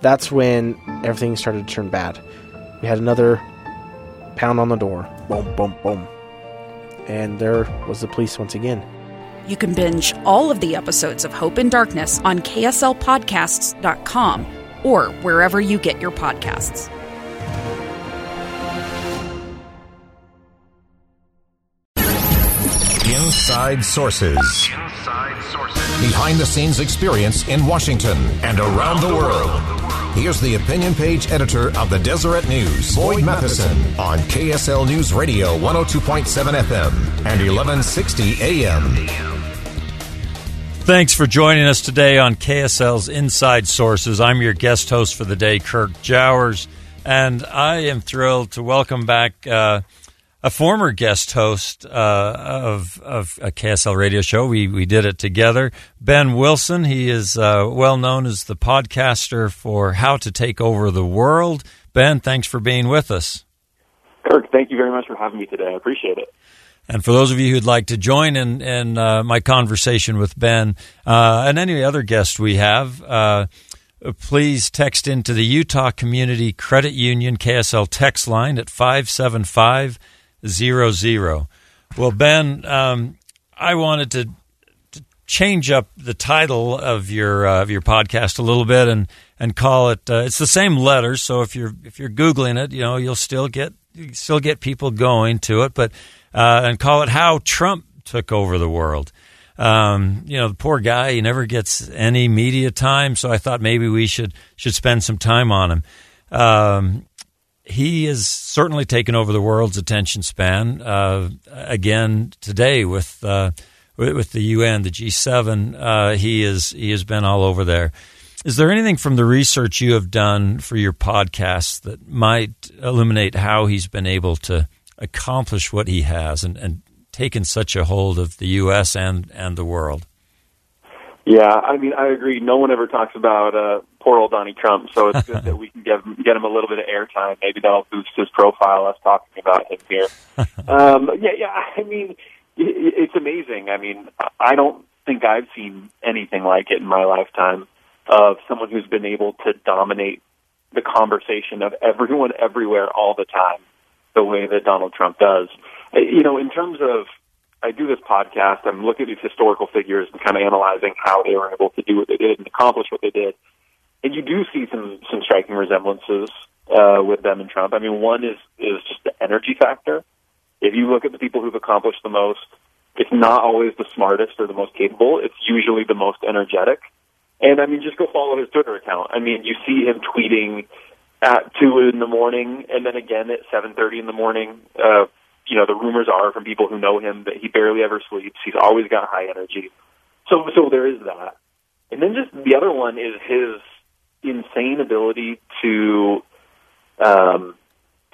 That's when everything started to turn bad. We had another pound on the door. Boom, boom, boom. And there was the police once again. You can binge all of the episodes of Hope and Darkness on KSLPodcasts.com or wherever you get your podcasts. Inside Sources. Inside Sources. Behind the scenes experience in Washington and around the world. Here's the opinion page editor of the Deseret News, Boyd Matheson, on KSL News Radio 102.7 FM and 1160 AM. Thanks for joining us today on KSL's Inside Sources. I'm your guest host for the day, Kirk Jowers, and I am thrilled to welcome back uh, a former guest host uh, of, of a KSL radio show. We, we did it together. Ben Wilson, he is uh, well known as the podcaster for How to Take Over the World. Ben, thanks for being with us. Kirk, thank you very much for having me today. I appreciate it. And for those of you who'd like to join in, in uh, my conversation with Ben uh, and any other guest we have, uh, please text into the Utah Community Credit Union KSL text line at 575 zero zero. Well, Ben, um, I wanted to, to, change up the title of your uh, of your podcast a little bit and and call it. Uh, it's the same letters, so if you're if you're googling it, you know you'll still get you still get people going to it, but uh, and call it how Trump took over the world. Um, you know, the poor guy, he never gets any media time, so I thought maybe we should should spend some time on him. Um, he has certainly taken over the world's attention span. Uh, again today with uh, with the UN, the G7, uh, he is he has been all over there. Is there anything from the research you have done for your podcast that might illuminate how he's been able to accomplish what he has and, and taken such a hold of the U.S. and and the world? Yeah, I mean, I agree. No one ever talks about uh, poor old Donnie Trump, so it's good that we can get get him a little bit of airtime. Maybe that'll boost his profile. Us talking about him here. um, yeah, yeah. I mean, it's amazing. I mean, I don't think I've seen anything like it in my lifetime of someone who's been able to dominate the conversation of everyone everywhere all the time the way that Donald Trump does. You know, in terms of I do this podcast. I'm looking at these historical figures and kind of analyzing how they were able to do what they did and accomplish what they did. And you do see some some striking resemblances uh, with them and Trump. I mean, one is is just the energy factor. If you look at the people who've accomplished the most, it's not always the smartest or the most capable. It's usually the most energetic. And I mean, just go follow his Twitter account. I mean, you see him tweeting at two in the morning, and then again at seven thirty in the morning. Uh, you know, the rumors are from people who know him that he barely ever sleeps. He's always got high energy. So, so there is that. And then just the other one is his insane ability to, um,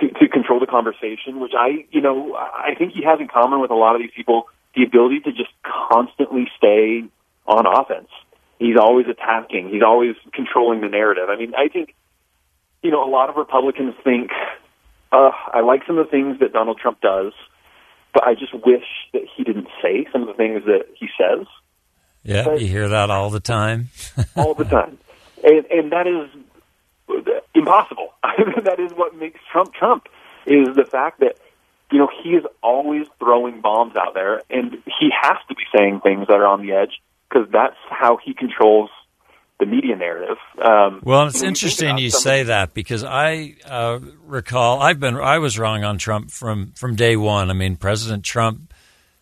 to, to control the conversation, which I, you know, I think he has in common with a lot of these people the ability to just constantly stay on offense. He's always attacking. He's always controlling the narrative. I mean, I think, you know, a lot of Republicans think uh, I like some of the things that Donald Trump does, but I just wish that he didn't say some of the things that he says. Yeah, but, you hear that all the time. all the time, and and that is impossible. that is what makes Trump Trump is the fact that you know he is always throwing bombs out there, and he has to be saying things that are on the edge because that's how he controls the media narrative. Um, well, it's interesting you say that because I uh, recall I've been I was wrong on Trump from from day one. I mean, President Trump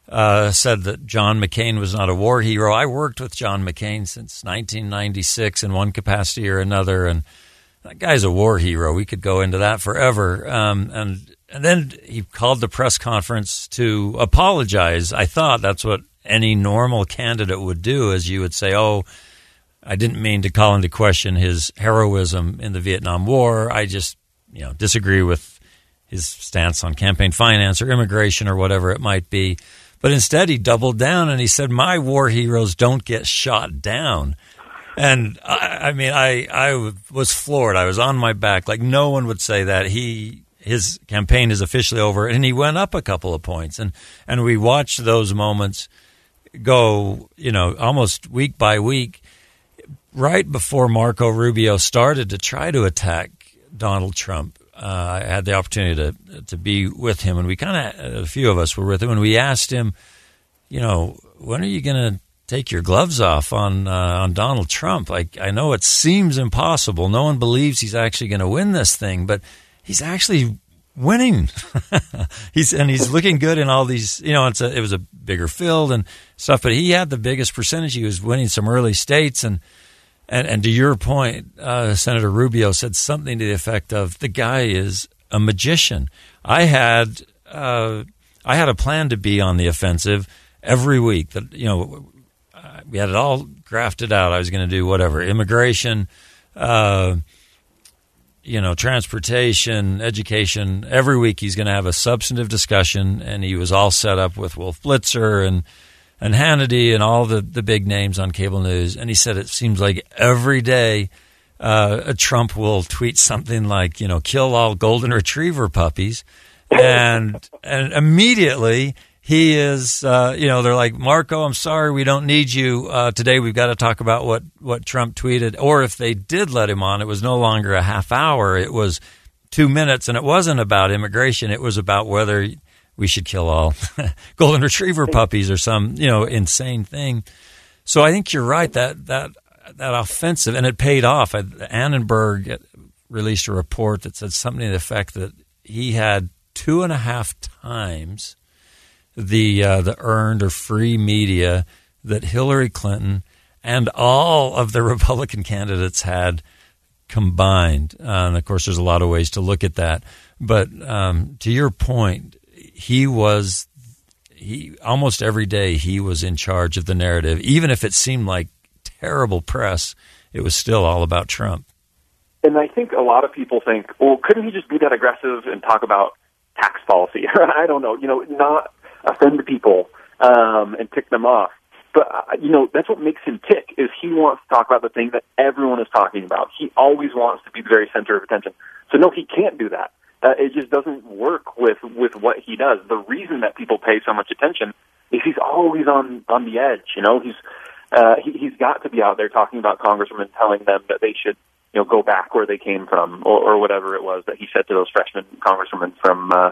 uh, said that John McCain was not a war hero. I worked with John McCain since 1996 in one capacity or another, and that guy's a war hero. We could go into that forever. Um, and and then he called the press conference to apologize. I thought that's what any normal candidate would do, as you would say, "Oh." I didn't mean to call into question his heroism in the Vietnam War. I just, you know, disagree with his stance on campaign finance or immigration or whatever it might be. But instead, he doubled down and he said, "My war heroes don't get shot down." And I, I mean, I I was floored. I was on my back. Like no one would say that. He his campaign is officially over, and he went up a couple of points. And and we watched those moments go, you know, almost week by week, right before Marco Rubio started to try to attack Donald Trump. Uh, I had the opportunity to to be with him, and we kind of a few of us were with him, and we asked him, you know, when are you going to take your gloves off on uh, on Donald Trump? Like I know it seems impossible. No one believes he's actually going to win this thing, but he's actually winning. he's and he's looking good in all these. You know, it's a, it was a bigger field and stuff, but he had the biggest percentage. He was winning some early states and. And, and to your point, uh, Senator Rubio said something to the effect of the guy is a magician. I had uh, I had a plan to be on the offensive every week. That you know, we had it all grafted out. I was going to do whatever immigration, uh, you know, transportation, education. Every week he's going to have a substantive discussion, and he was all set up with Wolf Blitzer and and Hannity and all the, the big names on cable news. And he said it seems like every day uh, Trump will tweet something like, you know, kill all golden retriever puppies. And, and immediately he is, uh, you know, they're like, Marco, I'm sorry, we don't need you uh, today. We've got to talk about what, what Trump tweeted. Or if they did let him on, it was no longer a half hour. It was two minutes, and it wasn't about immigration. It was about whether we should kill all golden retriever puppies or some you know insane thing. So I think you're right that that that offensive and it paid off. Annenberg released a report that said something to the effect that he had two and a half times the uh, the earned or free media that Hillary Clinton and all of the Republican candidates had combined. Uh, and of course, there's a lot of ways to look at that. But um, to your point, he was he almost every day he was in charge of the narrative, even if it seemed like terrible press. It was still all about Trump. And I think a lot of people think, well, couldn't he just be that aggressive and talk about tax policy? I don't know, you know, not offend people um, and tick them off. But uh, you know, that's what makes him tick. Is he wants to talk about the thing that everyone is talking about. He always wants to be the very center of attention. So no, he can't do that. Uh, it just doesn't work with with what he does. The reason that people pay so much attention is he's always on on the edge. You know, he's uh, he, he's got to be out there talking about congressmen, telling them that they should you know go back where they came from, or, or whatever it was that he said to those freshman congressmen from uh,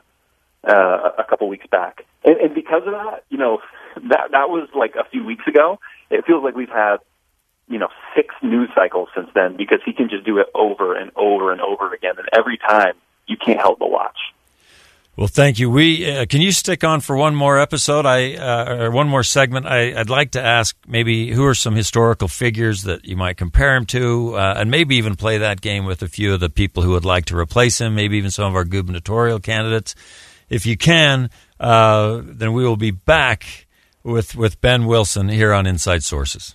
uh, a couple weeks back. And, and because of that, you know, that that was like a few weeks ago. It feels like we've had you know six news cycles since then because he can just do it over and over and over again, and every time you can't help but watch. Well, thank you. We uh, can you stick on for one more episode? I uh, or one more segment. I, would like to ask maybe who are some historical figures that you might compare him to, uh, and maybe even play that game with a few of the people who would like to replace him. Maybe even some of our gubernatorial candidates. If you can, uh, then we will be back with with Ben Wilson here on Inside Sources.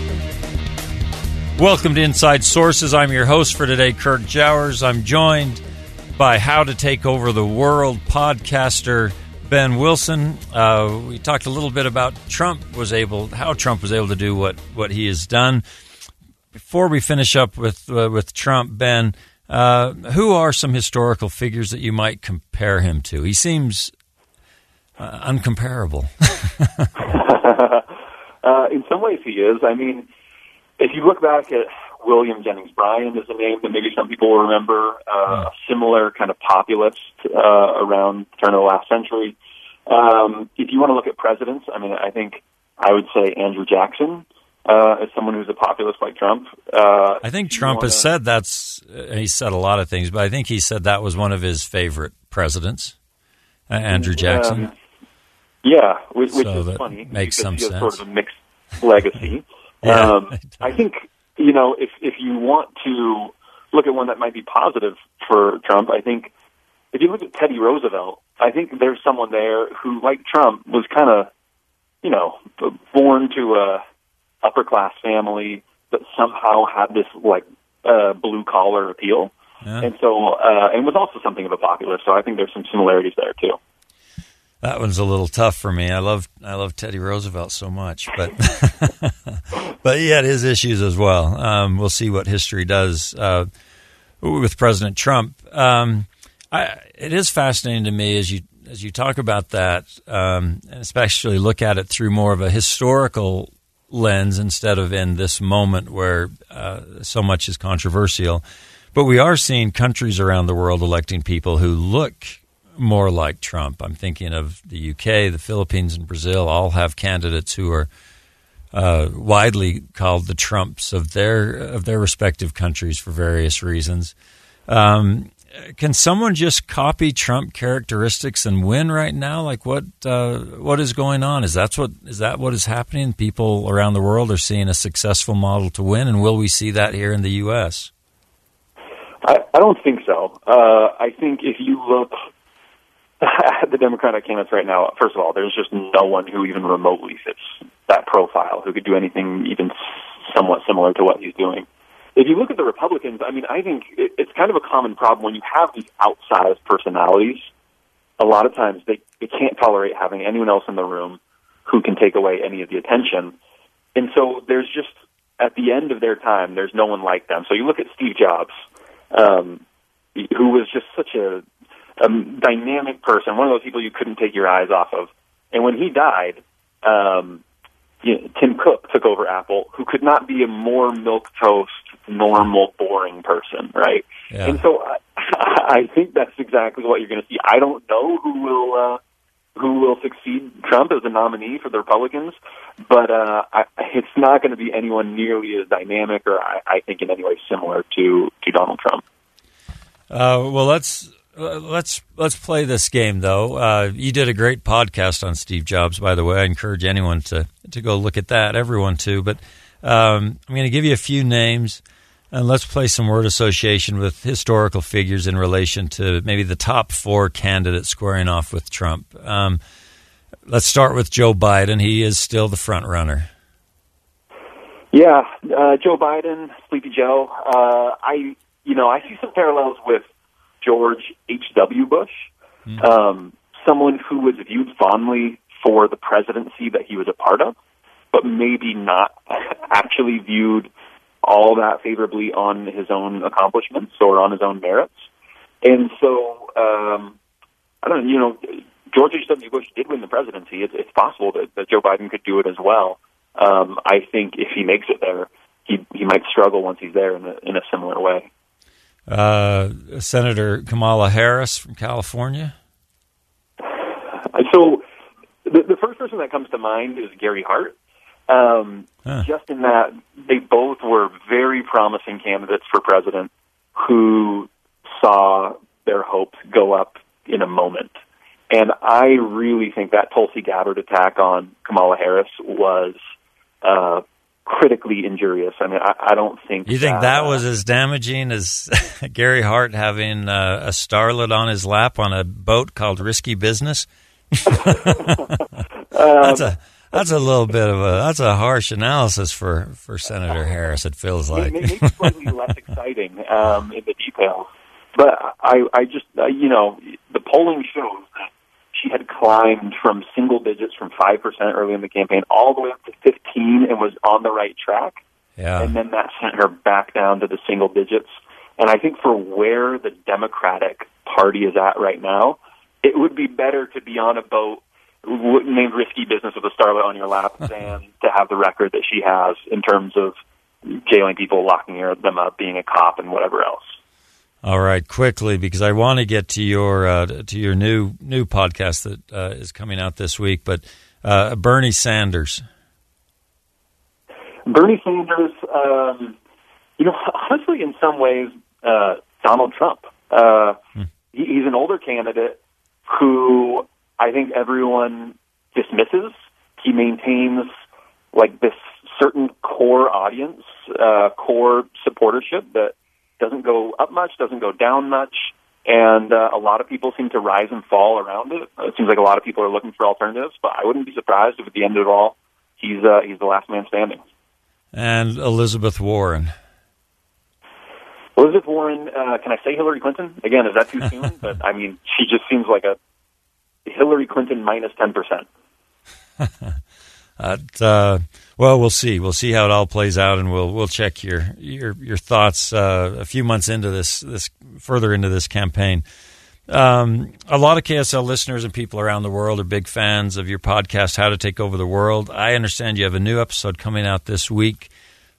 Welcome to Inside Sources. I'm your host for today, Kirk Jowers. I'm joined by How to Take Over the World podcaster Ben Wilson. Uh, we talked a little bit about Trump was able, how Trump was able to do what what he has done. Before we finish up with uh, with Trump, Ben, uh, who are some historical figures that you might compare him to? He seems uh, uncomparable. Uh, in some ways, he is. I mean, if you look back at William Jennings Bryan is a name that maybe some people will remember. Uh, a similar kind of populist uh, around the turn of the last century. Um, if you want to look at presidents, I mean, I think I would say Andrew Jackson uh, as someone who's a populist like Trump. Uh, I think Trump wanna... has said that's. Uh, he said a lot of things, but I think he said that was one of his favorite presidents, uh, Andrew Jackson. Um, yeah, which, which so is funny. Makes some sense. Sort of a mixed legacy. yeah, um, I think you know if if you want to look at one that might be positive for Trump, I think if you look at Teddy Roosevelt, I think there's someone there who, like Trump, was kind of you know born to a upper class family, but somehow had this like uh, blue collar appeal. Yeah. And so, uh, and was also something of a populist. So I think there's some similarities there too. That one's a little tough for me. I love I love Teddy Roosevelt so much, but but he had his issues as well. Um, we'll see what history does uh, with President Trump. Um, I, it is fascinating to me as you as you talk about that, um, and especially look at it through more of a historical lens instead of in this moment where uh, so much is controversial. But we are seeing countries around the world electing people who look more like Trump. I'm thinking of the UK, the Philippines, and Brazil. All have candidates who are uh, widely called the Trumps of their of their respective countries for various reasons. Um, can someone just copy Trump characteristics and win right now? Like what uh, what is going on? Is that what is that what is happening? People around the world are seeing a successful model to win, and will we see that here in the U.S.? I, I don't think so. Uh, I think if you look the Democratic candidates right now, first of all, there's just no one who even remotely fits that profile who could do anything even somewhat similar to what he's doing if you look at the Republicans, I mean, I think it, it's kind of a common problem when you have these outsized personalities. A lot of times they, they can't tolerate having anyone else in the room who can take away any of the attention. And so there's just, at the end of their time, there's no one like them. So you look at Steve Jobs, um, who was just such a, a dynamic person, one of those people you couldn't take your eyes off of. And when he died, um, you know, Tim Cook took over Apple, who could not be a more milk toast, normal, boring person, right? Yeah. And so I, I think that's exactly what you're going to see. I don't know who will uh, who will succeed Trump as a nominee for the Republicans, but uh, I, it's not going to be anyone nearly as dynamic, or I, I think in any way similar to to Donald Trump. Uh, well, let's let's let's play this game though. Uh, you did a great podcast on Steve Jobs, by the way. I encourage anyone to to go look at that. Everyone too. But um, I'm going to give you a few names, and let's play some word association with historical figures in relation to maybe the top four candidates squaring off with Trump. Um, let's start with Joe Biden. He is still the front runner. Yeah, uh, Joe Biden, Sleepy Joe. Uh, I you know I see some parallels with George H.W. Bush, mm-hmm. um, someone who was viewed fondly for the presidency that he was a part of, but maybe not actually viewed all that favorably on his own accomplishments or on his own merits. And so, um, I don't know, you know, George H.W. Bush did win the presidency. It's, it's possible that, that Joe Biden could do it as well. Um, I think if he makes it there, he, he might struggle once he's there in a, in a similar way uh, Senator Kamala Harris from California? So, the, the first person that comes to mind is Gary Hart. Um, huh. Just in that they both were very promising candidates for president who saw their hopes go up in a moment. And I really think that Tulsi Gabbard attack on Kamala Harris was uh, critically injurious. I mean, I, I don't think you think that, that was as damaging as Gary Hart having uh, a starlet on his lap on a boat called Risky Business. that's a that's a little bit of a that's a harsh analysis for for Senator Harris. It feels like it maybe slightly less exciting um, in the details. but I, I just, uh, you know, the polling shows that she had climbed from single digits from 5% early in the campaign all the way up to 15 and was on the right track. Yeah. And then that sent her back down to the single digits. And I think for where the Democratic Party is at right now, it would be better to be on a boat named Risky Business with a starlet on your lap than to have the record that she has in terms of jailing people, locking them up, being a cop, and whatever else. All right, quickly because I want to get to your uh, to your new new podcast that uh, is coming out this week. But uh, Bernie Sanders. Bernie Sanders, um, you know, honestly, in some ways, uh, Donald Trump. Uh, hmm. he's an older candidate who I think everyone dismisses. He maintains like this certain core audience, uh, core supportership that doesn't go up much, doesn't go down much, and uh, a lot of people seem to rise and fall around it. It seems like a lot of people are looking for alternatives, but I wouldn't be surprised if at the end of it all, he's uh, he's the last man standing. And Elizabeth Warren. Elizabeth Warren, uh, can I say Hillary Clinton again? Is that too soon? but I mean, she just seems like a Hillary Clinton minus ten percent. uh, well, we'll see. We'll see how it all plays out, and we'll we'll check your your your thoughts uh, a few months into this this further into this campaign. Um, a lot of KSL listeners and people around the world are big fans of your podcast, How to Take Over the World. I understand you have a new episode coming out this week.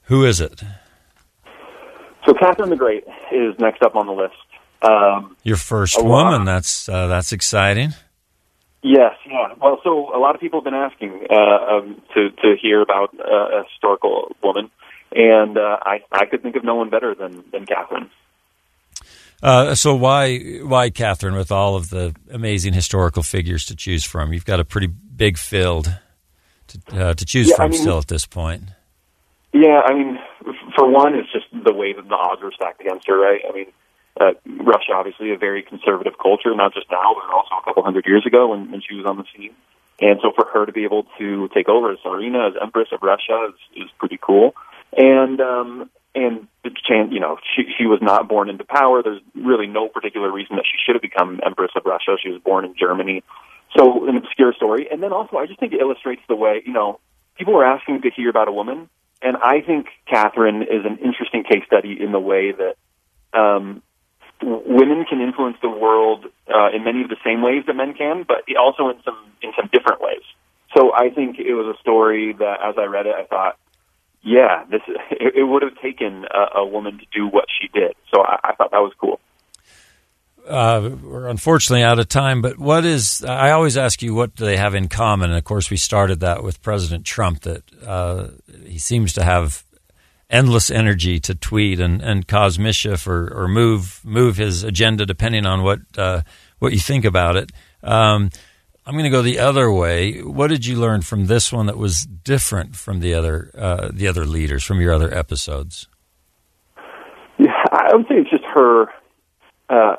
Who is it? So, Catherine the Great is next up on the list. Um, your first woman. That's uh, that's exciting. Yes, yeah. Well, so a lot of people have been asking uh, um, to to hear about uh, a historical woman, and uh, I I could think of no one better than than Catherine. Uh, so why why Catherine with all of the amazing historical figures to choose from? You've got a pretty big field to uh, to choose yeah, from I mean, still at this point. Yeah, I mean, for one, it's just the way that the odds were stacked against her, right? I mean, uh, Russia, obviously, a very conservative culture, not just now, but also a couple hundred years ago when, when she was on the scene. And so for her to be able to take over as Tsarina, as Empress of Russia, is, is pretty cool. And um, and the chance, you know, she she was not born into power. There's really no particular reason that she should have become Empress of Russia. She was born in Germany, so an obscure story. And then also, I just think it illustrates the way you know people were asking to hear about a woman, and I think Catherine is an interesting case study in the way that um, women can influence the world uh, in many of the same ways that men can, but also in some in some different ways. So I think it was a story that, as I read it, I thought, yeah, this it, it would have taken a, a, woman to do what she did. So I, I thought that was cool. Uh, we're unfortunately out of time, but what is? I always ask you, what do they have in common? And of course, we started that with President Trump. That uh, he seems to have endless energy to tweet and, and cause mischief or, or move move his agenda depending on what uh, what you think about it. Um, I'm going to go the other way. What did you learn from this one that was different from the other uh, the other leaders from your other episodes? Yeah, I would say it's just her uh,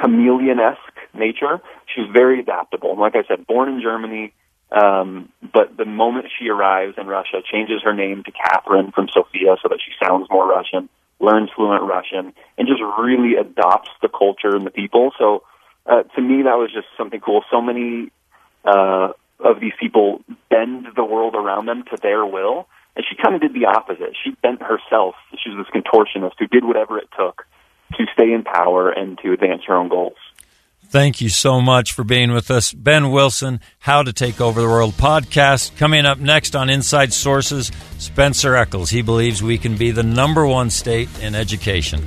chameleon esque nature. She's very adaptable, like I said, born in Germany um, but the moment she arrives in Russia, changes her name to Catherine from Sophia so that she sounds more Russian, learns fluent Russian, and just really adopts the culture and the people. So uh, to me, that was just something cool. So many uh, of these people bend the world around them to their will, and she kind of did the opposite. She bent herself. She was this contortionist who did whatever it took to stay in power and to advance her own goals. Thank you so much for being with us. Ben Wilson, How to Take Over the World podcast. Coming up next on Inside Sources, Spencer Eccles. He believes we can be the number one state in education.